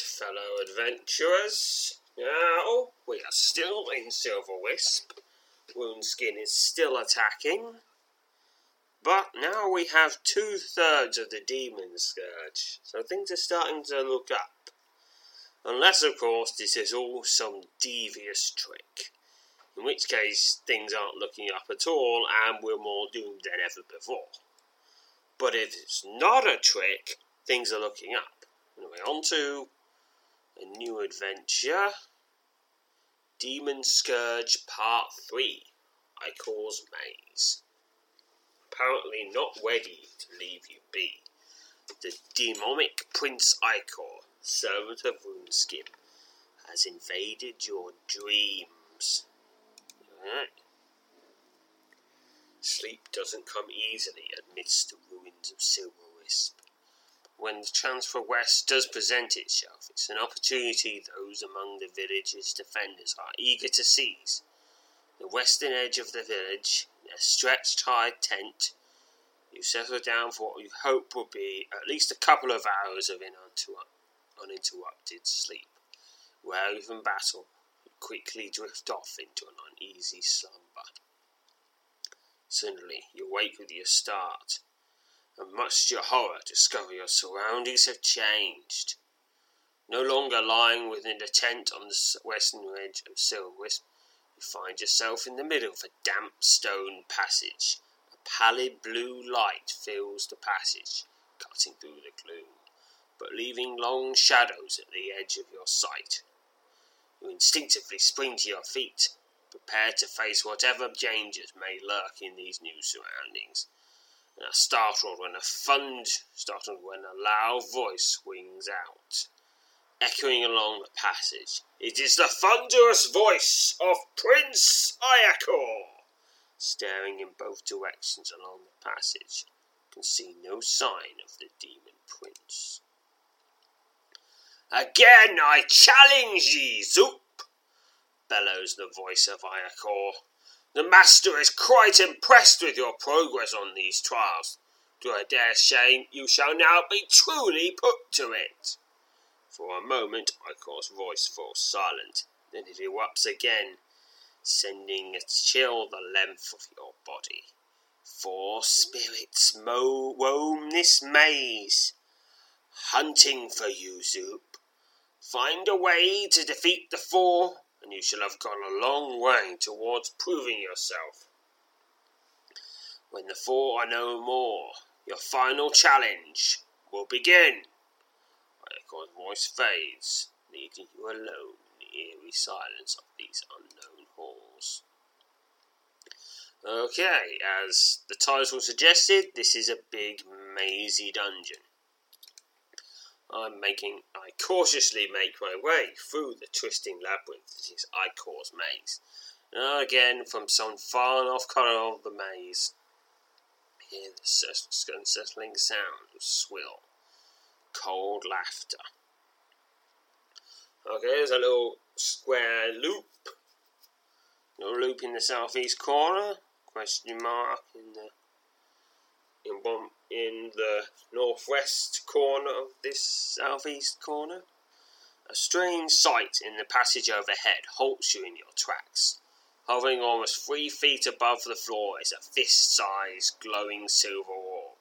Fellow adventurers. Now, we are still in Silver Wisp. Woundskin is still attacking. But now we have two thirds of the Demon Scourge, so things are starting to look up. Unless, of course, this is all some devious trick. In which case, things aren't looking up at all, and we're more doomed than ever before. But if it's not a trick, things are looking up. Anyway, on to a new adventure. Demon Scourge Part 3 Icor's Maze. Apparently not ready to leave you be. The demonic Prince Icor, servant of Runeskin, has invaded your dreams. Sleep doesn't come easily amidst the ruins of Silver Wisp when the transfer west does present itself, it's an opportunity those among the village's defenders are eager to seize. The western edge of the village, a stretched high tent, you settle down for what you hope will be at least a couple of hours of uninterrupted sleep. Weary from battle, you quickly drift off into an uneasy slumber. Suddenly, you wake with your start and much to your horror discover your surroundings have changed. No longer lying within the tent on the western ridge of Silverwisp, you find yourself in the middle of a damp stone passage. A pallid blue light fills the passage, cutting through the gloom, but leaving long shadows at the edge of your sight. You instinctively spring to your feet, prepared to face whatever dangers may lurk in these new surroundings and are startled when a fund startled when a loud voice swings out, echoing along the passage. It is the thunderous voice of Prince Iacor! Staring in both directions along the passage, can see no sign of the demon prince. Again I challenge ye, Zoop! bellows the voice of Iacor. The master is quite impressed with your progress on these trials. To I dare say you shall now be truly put to it. For a moment I Icor's voice falls silent, then it erupts again, sending a chill the length of your body. Four spirits mo- roam this maze, hunting for you, Zoop. Find a way to defeat the four and you shall have gone a long way towards proving yourself. When the four are no more, your final challenge will begin. Icor's voice fades, leaving you alone in the eerie silence of these unknown halls. Okay, as the title suggested, this is a big mazy dungeon. I'm making, I cautiously make my way through the twisting labyrinth that is Icor's maze. And again, from some far off corner of the maze, hear the unsettling sound of swill, cold laughter, Okay, there's a little square loop. Little loop in the southeast corner. Question mark in the in one in the northwest corner of this southeast corner. A strange sight in the passage overhead halts you in your tracks. Hovering almost three feet above the floor is a fist-sized glowing silver orb.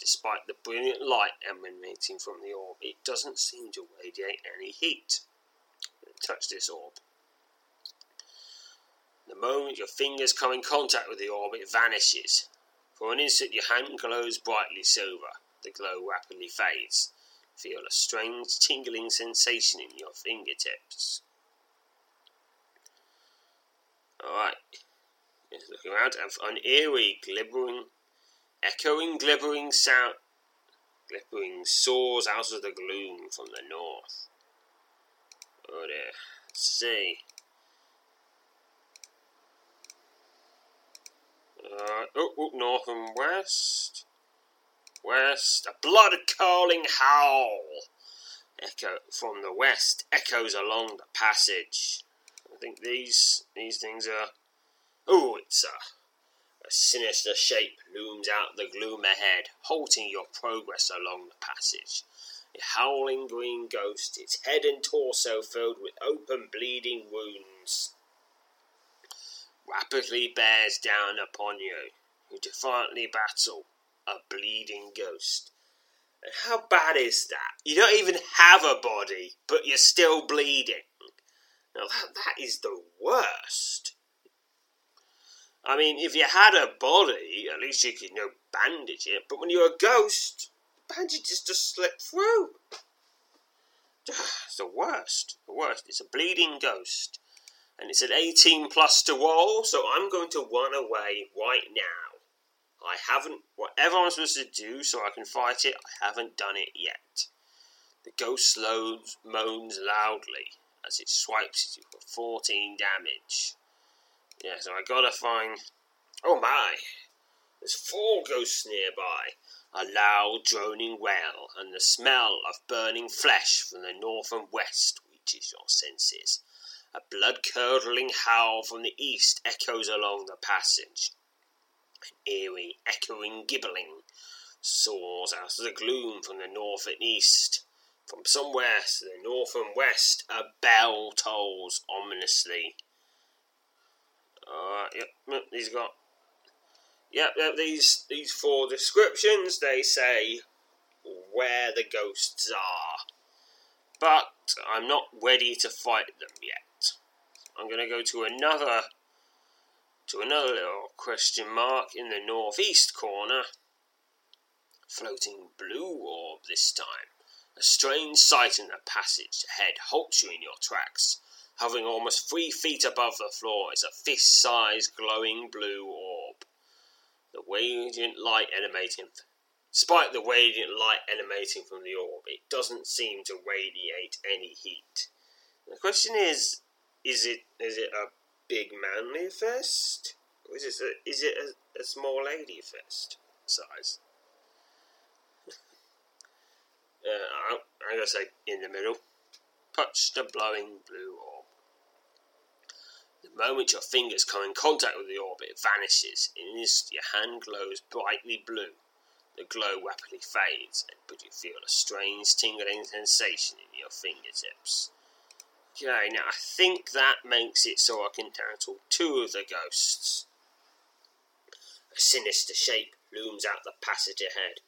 Despite the brilliant light emanating from the orb, it doesn't seem to radiate any heat. Touch this orb. The moment your fingers come in contact with the orb, it vanishes. For an instant, your hand glows brightly silver. The glow rapidly fades. Feel a strange tingling sensation in your fingertips. Alright. Looking around, an eerie, glibbering, echoing, glibbering sound, glibbering soars out of the gloom from the north. Oh dear. Let's see. Uh, oh, oh, north and west. West. A blood curdling howl. Echo from the west echoes along the passage. I think these these things are. Oh, it's a. A sinister shape looms out the gloom ahead, halting your progress along the passage. A howling green ghost, its head and torso filled with open bleeding wounds, rapidly bears down upon you. You defiantly battle a bleeding ghost. And how bad is that? You don't even have a body, but you're still bleeding. Now that, that is the worst. I mean, if you had a body, at least you could you know bandage it. But when you're a ghost, bandages just slip through. It's the worst. The worst. It's a bleeding ghost, and it's an 18 plus to roll. So I'm going to run away right now. I haven't whatever I'm supposed to do so I can fight it. I haven't done it yet. The ghost slows, moans loudly as it swipes you for 14 damage. Yeah, so I gotta find. Oh my! There's four ghosts nearby. A loud droning wail and the smell of burning flesh from the north and west reaches your senses. A blood curdling howl from the east echoes along the passage. An eerie, echoing gibbling soars out of the gloom from the north and east. From somewhere to the north and west, a bell tolls ominously. Uh, yep, these got. Yep, yep, these these four descriptions they say where the ghosts are, but I'm not ready to fight them yet. I'm going to go to another to another little question mark in the northeast corner. Floating blue orb this time. A strange sight in the passage ahead halts you in your tracks. Hovering almost three feet above the floor is a fist-sized glowing blue orb. The radiant light emanating, despite the radiant light emanating from the orb, it doesn't seem to radiate any heat. The question is, is it is it a big manly fist, or is it a, is it a, a small lady fist size? uh, I'm, gonna say in the middle. Touch the blowing blue orb. The moment your fingers come in contact with the orb, it vanishes. In instant, your hand glows brightly blue. The glow rapidly fades, but you feel a strange tingling sensation in your fingertips. Okay, now I think that makes it so I can tackle two of the ghosts. A sinister shape looms out the passage ahead,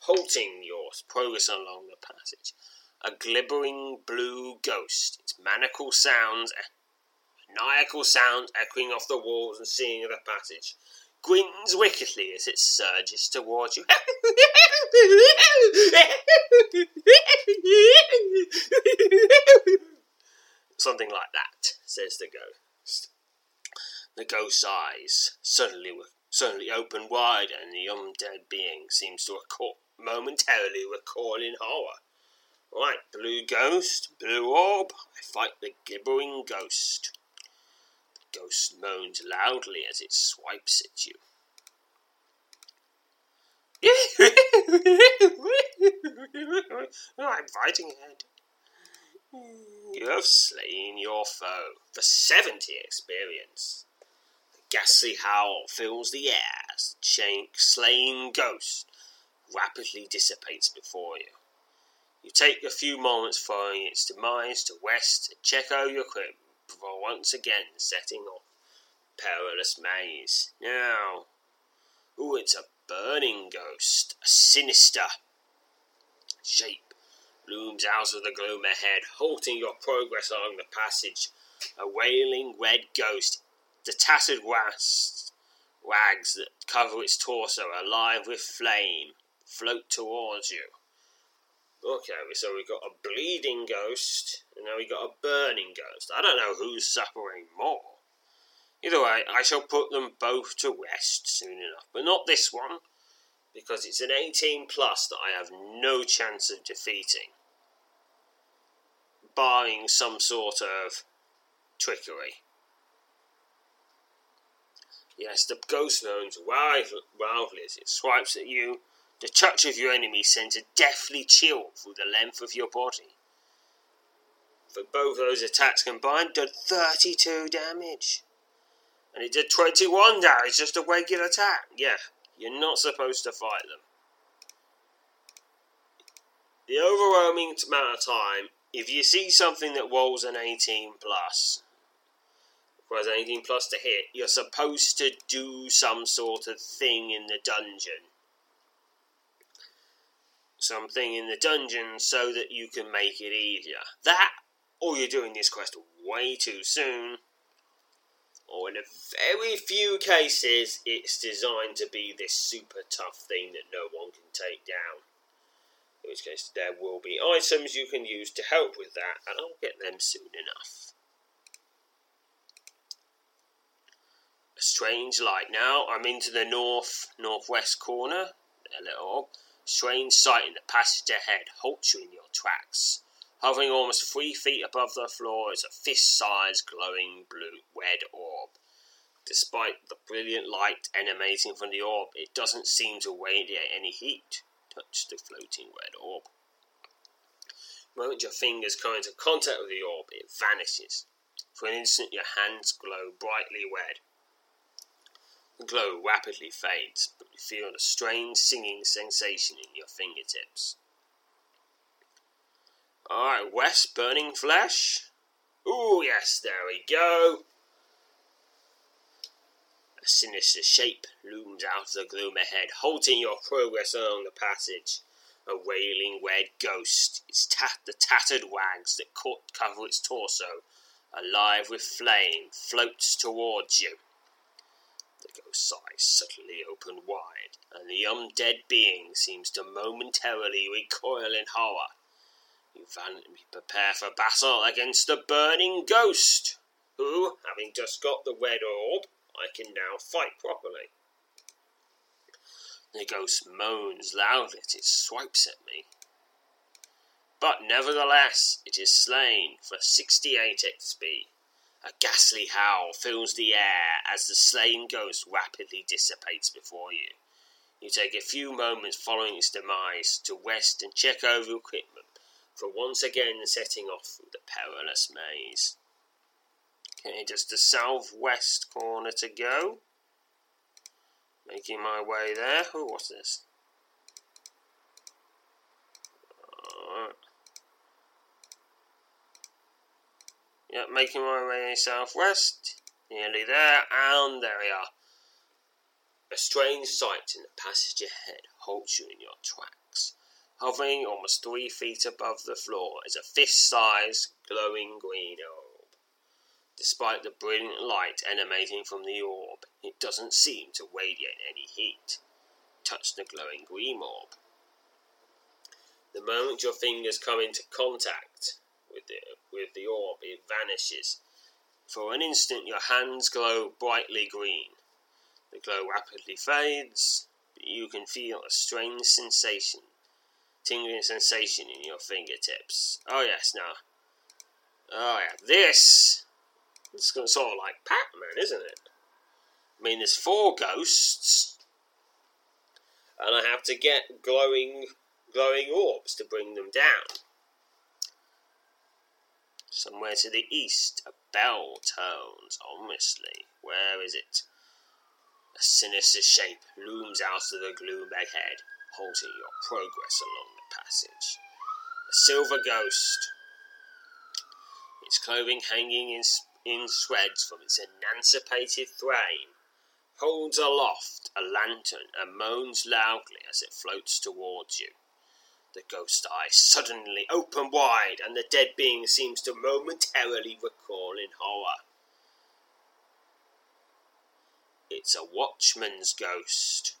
halting your progress along the passage. A glibbering blue ghost, its maniacal sounds, maniacal sounds echoing off the walls and ceiling of the passage, grins wickedly as it surges towards you. Something like that, says the ghost. The ghost's eyes suddenly suddenly open wide, and the undead being seems to recall, momentarily recoil in horror. Right, blue ghost, blue orb, I fight the gibbering ghost. The ghost moans loudly as it swipes at you. I'm fighting ahead. You have slain your foe for 70 experience. The ghastly howl fills the air as the slain ghost rapidly dissipates before you. You take a few moments following its demise to west and check out your equipment before once again setting off perilous maze. Now, ooh, it's a burning ghost, a sinister shape looms out of the gloom ahead, halting your progress along the passage. A wailing red ghost, the tattered wags, wags that cover its torso alive with flame, float towards you. Okay, so we've got a bleeding ghost, and now we've got a burning ghost. I don't know who's suffering more. Either way, I shall put them both to rest soon enough, but not this one, because it's an 18 plus that I have no chance of defeating barring some sort of trickery. Yes, the ghost moans wildly as it swipes at you. The touch of your enemy sends a deathly chill through the length of your body. For both those attacks combined, did 32 damage. And it did 21 damage, just a regular attack. Yeah, you're not supposed to fight them. The overwhelming amount of time if you see something that rolls an 18 plus, requires 18 plus to hit, you're supposed to do some sort of thing in the dungeon. Something in the dungeon so that you can make it easier. That, or you're doing this quest way too soon, or in a very few cases, it's designed to be this super tough thing that no one can take down in which case there will be items you can use to help with that, and I'll get them soon enough. A strange light. Now I'm into the north northwest corner. A little strange sight in the passage ahead halts you in your tracks. Hovering almost three feet above the floor is a fist-sized glowing blue red orb. Despite the brilliant light emanating from the orb, it doesn't seem to radiate any heat touch the floating red orb. The moment your fingers come into contact with the orb, it vanishes. For an instant, your hands glow brightly red. The glow rapidly fades, but you feel a strange singing sensation in your fingertips. Alright, West, burning flesh. Ooh, yes, there we go. A sinister shape looms out of the gloom ahead, halting your progress along the passage. A wailing red ghost, its tat- the tattered wags that caught cover its torso, alive with flame, floats towards you. The ghost's eyes suddenly open wide, and the undead being seems to momentarily recoil in horror. You valiantly prepare for battle against the burning ghost, who, having just got the red orb, I can now fight properly. The ghost moans loudly as it swipes at me. But nevertheless, it is slain for 68 XP. A ghastly howl fills the air as the slain ghost rapidly dissipates before you. You take a few moments following its demise to rest and check over equipment for once again setting off through the perilous maze. Okay, just the southwest corner to go. Making my way there. Oh, what's this? Yep, making my way southwest. Nearly there, and there we are. A strange sight in the passage ahead halts you in your tracks. Hovering almost three feet above the floor is a fist-sized glowing green orb. Despite the brilliant light emanating from the orb, it doesn't seem to radiate any heat. Touch the glowing green orb. The moment your fingers come into contact with the, with the orb, it vanishes. For an instant, your hands glow brightly green. The glow rapidly fades, but you can feel a strange sensation, tingling sensation in your fingertips. Oh, yes, now. Oh, yeah, this This it's sort of like Pac-Man, isn't it? I mean, there's four ghosts, and I have to get glowing, glowing orbs to bring them down. Somewhere to the east, a bell tones ominously. Where is it? A sinister shape looms out of the gloom ahead, halting your progress along the passage. A silver ghost, its clothing hanging in, in shreds from its emancipated frame, holds aloft a lantern and moans loudly as it floats towards you. The ghost eyes suddenly open wide, and the dead being seems to momentarily recoil in horror. It's a watchman's ghost.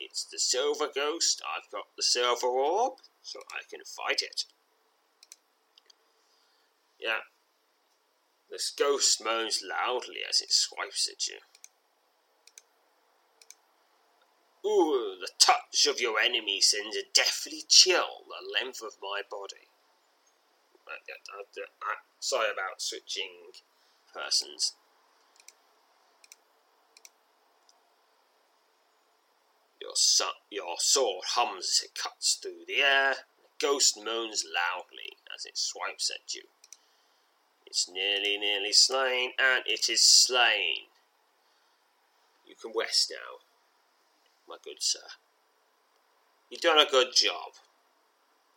It's the silver ghost. I've got the silver orb, so I can fight it. Yeah. This ghost moans loudly as it swipes at you. Ooh, the touch of your enemy sends a deathly chill the length of my body. I, I, I, sorry about switching persons. Your, su- your sword hums as it cuts through the air. The ghost moans loudly as it swipes at you. It's nearly, nearly slain, and it is slain. You can rest now my good sir. You've done a good job.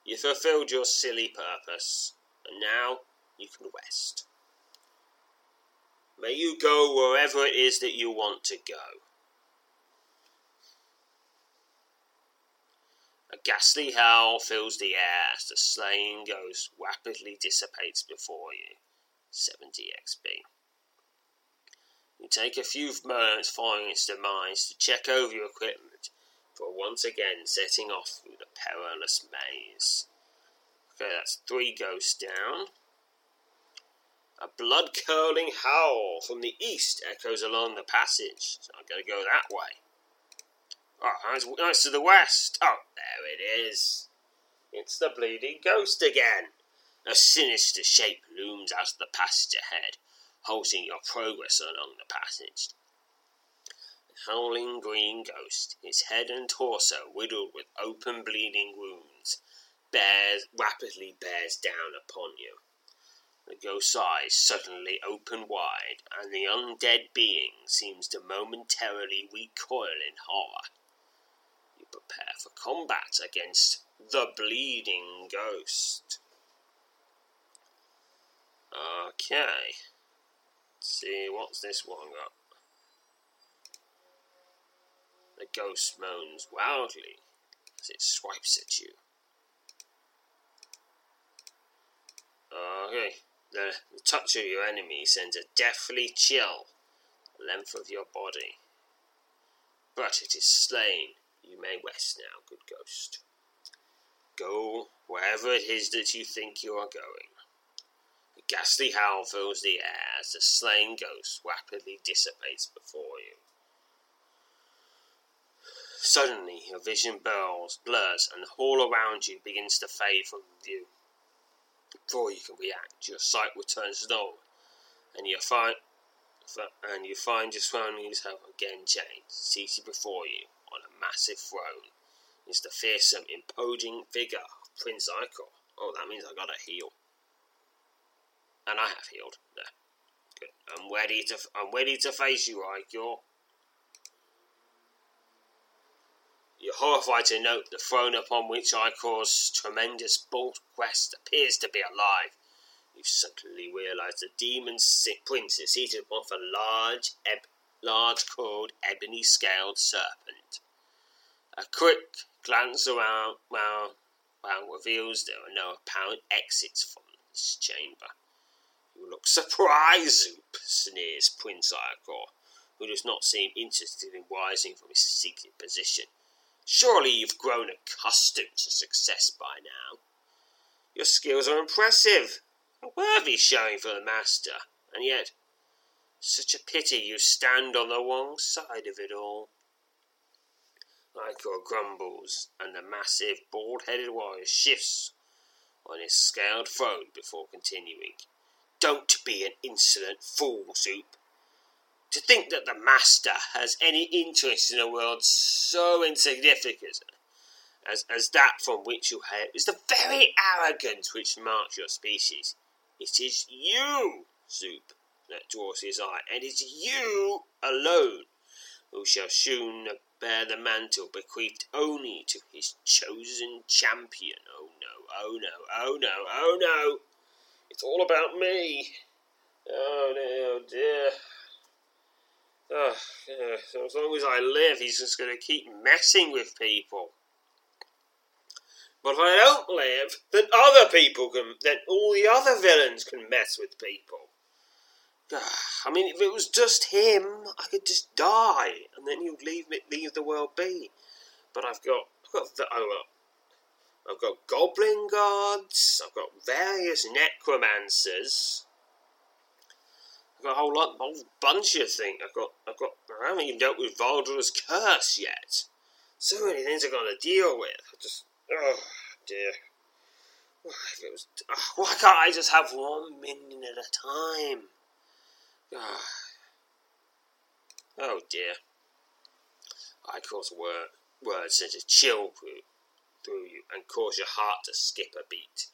You fulfilled your silly purpose, and now you can rest. May you go wherever it is that you want to go. Ghastly howl fills the air as the slain ghost rapidly dissipates before you. 70 XP. You take a few moments following its demise to check over your equipment before once again setting off through the perilous maze. Okay, that's three ghosts down. A blood curdling howl from the east echoes along the passage, so I'm going to go that way. Oh, it's, it's to the west. Oh, there it is. It's the bleeding ghost again. A sinister shape looms out of the passage ahead, halting your progress along the passage. The howling green ghost, its head and torso riddled with open bleeding wounds, bears rapidly bears down upon you. The ghost's eyes suddenly open wide, and the undead being seems to momentarily recoil in horror. Prepare for combat against the bleeding ghost. Okay see, what's this one got? The ghost moans wildly as it swipes at you. Okay, the, the touch of your enemy sends a deathly chill the length of your body. But it is slain. You may rest now, good ghost. Go wherever it is that you think you are going. A ghastly howl fills the air as the slain ghost rapidly dissipates before you. Suddenly, your vision blurs, blurs, and the hall around you begins to fade from view. Before you can react, your sight returns normal, and you find and you find your surroundings have again changed. Seated before you massive throne is the fearsome, imposing figure of Prince Ichor. Oh, that means I gotta heal and I have healed. There. Good. I'm ready to. I'm ready to face you, Ichor. You're horrified to note the throne upon which Ichor's tremendous bolt quest appears to be alive. You suddenly realise the demon prince is seated upon a large, eb- large coiled ebony scaled serpent. A quick glance around, around, around reveals there are no apparent exits from this chamber. You look surprised, Zoop, sneers Prince Ichor, who does not seem interested in rising from his secret position. Surely you've grown accustomed to success by now. Your skills are impressive, a worthy showing for the master, and yet such a pity you stand on the wrong side of it all. Ichor grumbles, and the massive, bald-headed warrior shifts on his scaled throne before continuing. Don't be an insolent fool, Zoop. To think that the Master has any interest in a world so insignificant as, as that from which you hail is the very arrogance which marks your species. It is you, Zoop, that draws his eye, and it is you alone who shall soon bear the mantle bequeathed only to his chosen champion. Oh no, oh no, oh no, oh no! It's all about me! Oh no, oh dear. Oh, yeah. so as long as I live, he's just going to keep messing with people. But if I don't live, then other people can, then all the other villains can mess with people. I mean, if it was just him, I could just die, and then he'd leave me, leave the world be. But I've got, I've got, the, oh, got, I've got goblin gods. I've got various necromancers. I've got a whole lot, whole bunch of things. I've got, I've got. I haven't even dealt with Valdor's curse yet. So many things I've got to deal with. I just, oh dear. If it was, why can't I just have one minion at a time? Ah. Oh dear. Icor's word, words send a chill through, through you and cause your heart to skip a beat.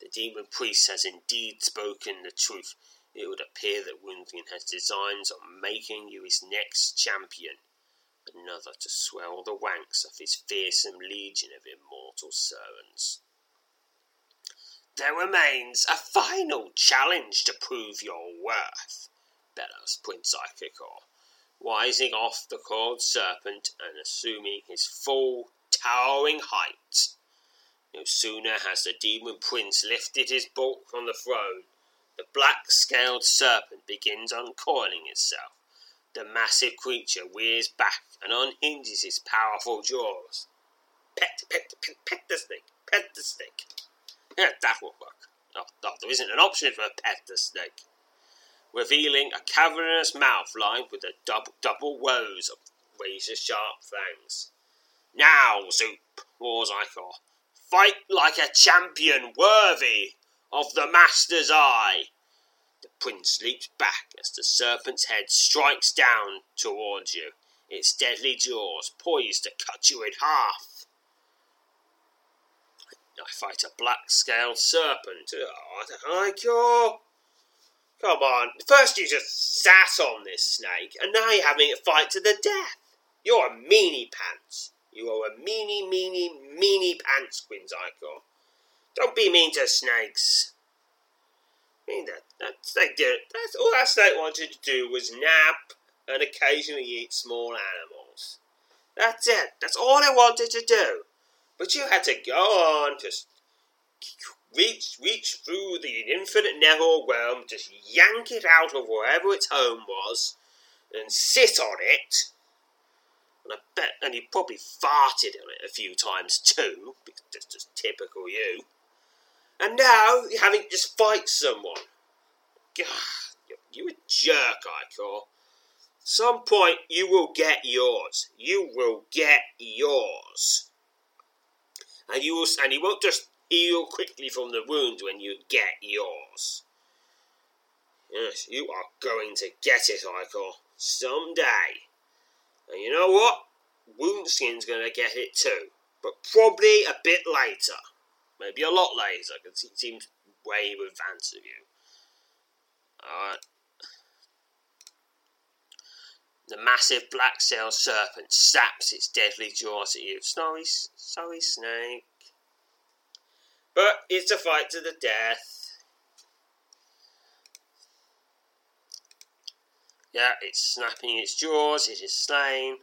The demon priest has indeed spoken the truth. It would appear that Wundrian has designs on making you his next champion, another to swell the ranks of his fearsome legion of immortal servants. There remains a final challenge to prove your worth bellows Prince Ichabod, rising off the coiled serpent and assuming his full, towering height. No sooner has the demon prince lifted his bulk from the throne, the black scaled serpent begins uncoiling itself. The massive creature rears back and unhinges its powerful jaws. Pet, pet, pet, pet the snake, pet the snake. Yeah, that will work. Oh, oh, there isn't an option for a pet the snake revealing a cavernous mouth lined with the double, double rows of razor sharp fangs. Now, Zoop, roars Icor, fight like a champion worthy of the Master's eye. The prince leaps back as the serpent's head strikes down towards you, its deadly jaws poised to cut you in half. I fight a black scaled serpent. Ah, oh, Icor! Come on. First you just sat on this snake, and now you're having it fight to the death. You're a meanie pants. You are a meanie, meanie, meanie pants, Quinzycor. Don't be mean to snakes. I mean, that, that snake did That's all that snake wanted to do was nap and occasionally eat small animals. That's it. That's all it wanted to do. But you had to go on, just reach, reach through the infinite nether realm, just yank it out of wherever its home was, and sit on it. And I bet, and you probably farted on it a few times too, because that's just typical you. And now you're having to just fight someone. God, you're, a jerk, Icor. Some point you will get yours. You will get yours. And you will, and you won't just heal quickly from the wound when you get yours. Yes, you are going to get it, Icor, someday. And you know what? Woundskin's going to get it too, but probably a bit later. Maybe a lot later, because he seems way in advance of you. Alright. The massive black sail serpent saps its deadly jaws at you. Sorry, sorry, snake. But it's a fight to the death. Yeah, it's snapping its jaws, it is slain.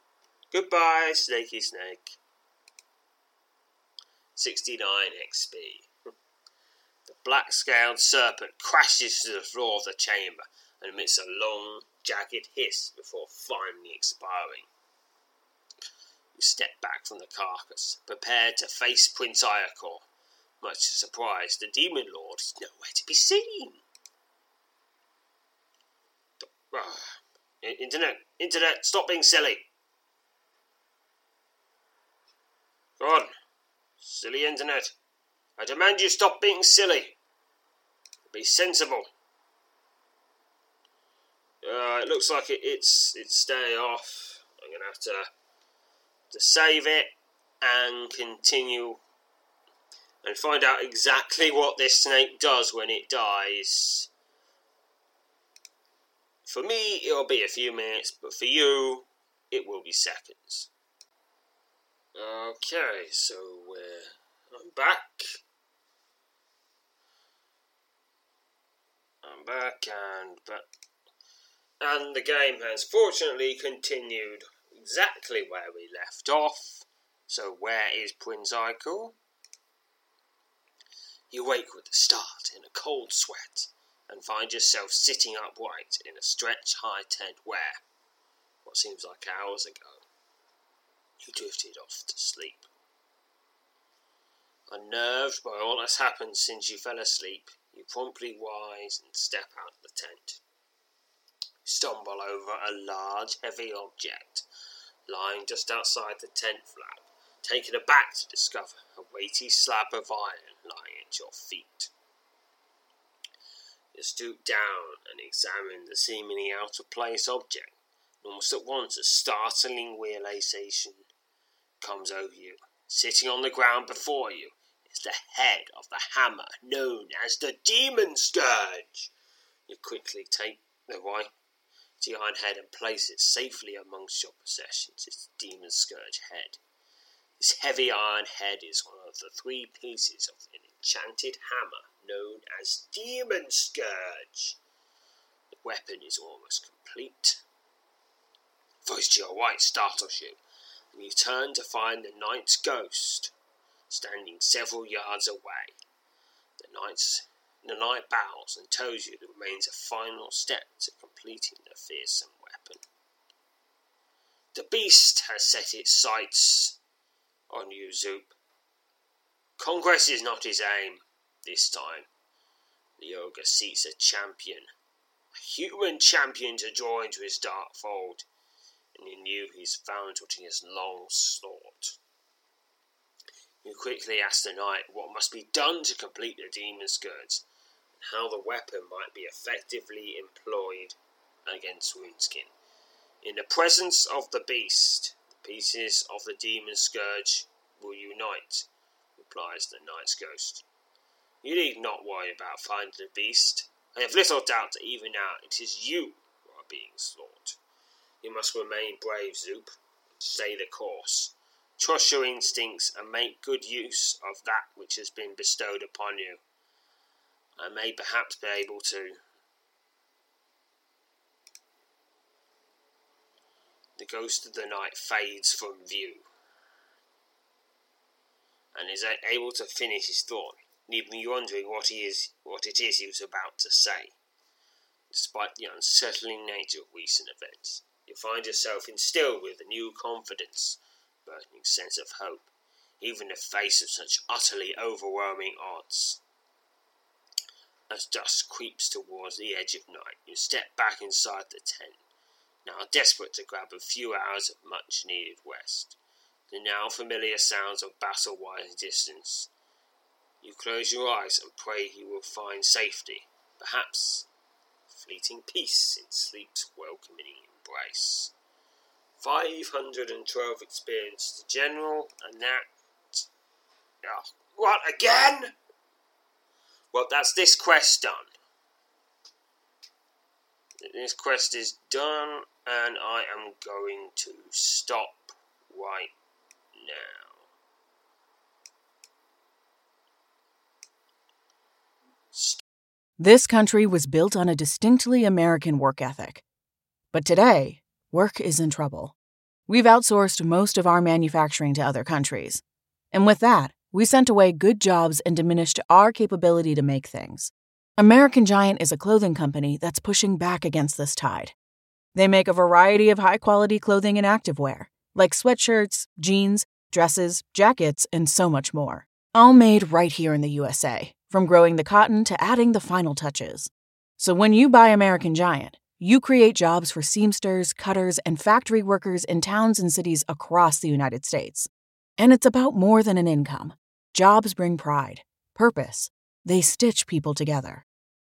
Goodbye, snaky snake. 69 XP. The black scaled serpent crashes to the floor of the chamber and emits a long, jagged hiss before finally expiring. You step back from the carcass, prepared to face Prince Iacor, much surprise! the demon lord is nowhere to be seen. Uh, internet, internet, stop being silly. Go on, silly internet. I demand you stop being silly. Be sensible. Uh, it looks like it, it's it's staying off. I'm gonna have to to save it and continue and find out exactly what this snake does when it dies. For me, it'll be a few minutes, but for you, it will be seconds. Okay, so uh, I'm back. I'm back and but and the game has fortunately continued exactly where we left off. So where is Prince Eichel? You wake with a start in a cold sweat and find yourself sitting upright in a stretch high tent where, what seems like hours ago, you drifted off to sleep. Unnerved by all that's happened since you fell asleep, you promptly rise and step out of the tent. Stumble over a large, heavy object lying just outside the tent flap taken aback to discover a weighty slab of iron lying at your feet. You stoop down and examine the seemingly out of place object, and almost at once a startling realization comes over you. Sitting on the ground before you is the head of the hammer known as the Demon Scourge. You quickly take the right the iron head and place it safely amongst your possessions. It's the Demon Scourge head. This heavy iron head is one of the three pieces of an enchanted hammer known as Demon Scourge. The weapon is almost complete. Voice to your right startles you, and you turn to find the knight's ghost standing several yards away. The knight's the knight bows and tells you there remains a final step to completing the fearsome weapon. The beast has set its sights on you, Zoop. Congress is not his aim this time. The ogre seeks a champion, a human champion to draw into his dark fold, and he knew he's found what he has long sought. He quickly asked the knight what must be done to complete the demon scourge, and how the weapon might be effectively employed against Woundskin. In the presence of the beast, Pieces of the demon scourge will unite, replies the knight's ghost. You need not worry about finding the beast. I have little doubt that even now it is you who are being slaughtered. You must remain brave, Zoop, stay the course. Trust your instincts and make good use of that which has been bestowed upon you. I may perhaps be able to the ghost of the night fades from view and is able to finish his thought, leaving you wondering what he is what it is he was about to say. Despite the unsettling nature of recent events, you find yourself instilled with a new confidence, burning sense of hope, even in the face of such utterly overwhelming odds. As dusk creeps towards the edge of night, you step back inside the tent now desperate to grab a few hours of much needed rest. The now familiar sounds of battle wire distance. You close your eyes and pray you will find safety, perhaps fleeting peace in sleep's welcoming embrace. 512 experience to general, and that. Oh, what again? Well, that's this quest done. This quest is done, and I am going to stop right now. Stop. This country was built on a distinctly American work ethic. But today, work is in trouble. We've outsourced most of our manufacturing to other countries. And with that, we sent away good jobs and diminished our capability to make things. American Giant is a clothing company that's pushing back against this tide. They make a variety of high quality clothing and activewear, like sweatshirts, jeans, dresses, jackets, and so much more. All made right here in the USA, from growing the cotton to adding the final touches. So when you buy American Giant, you create jobs for seamsters, cutters, and factory workers in towns and cities across the United States. And it's about more than an income. Jobs bring pride, purpose. They stitch people together.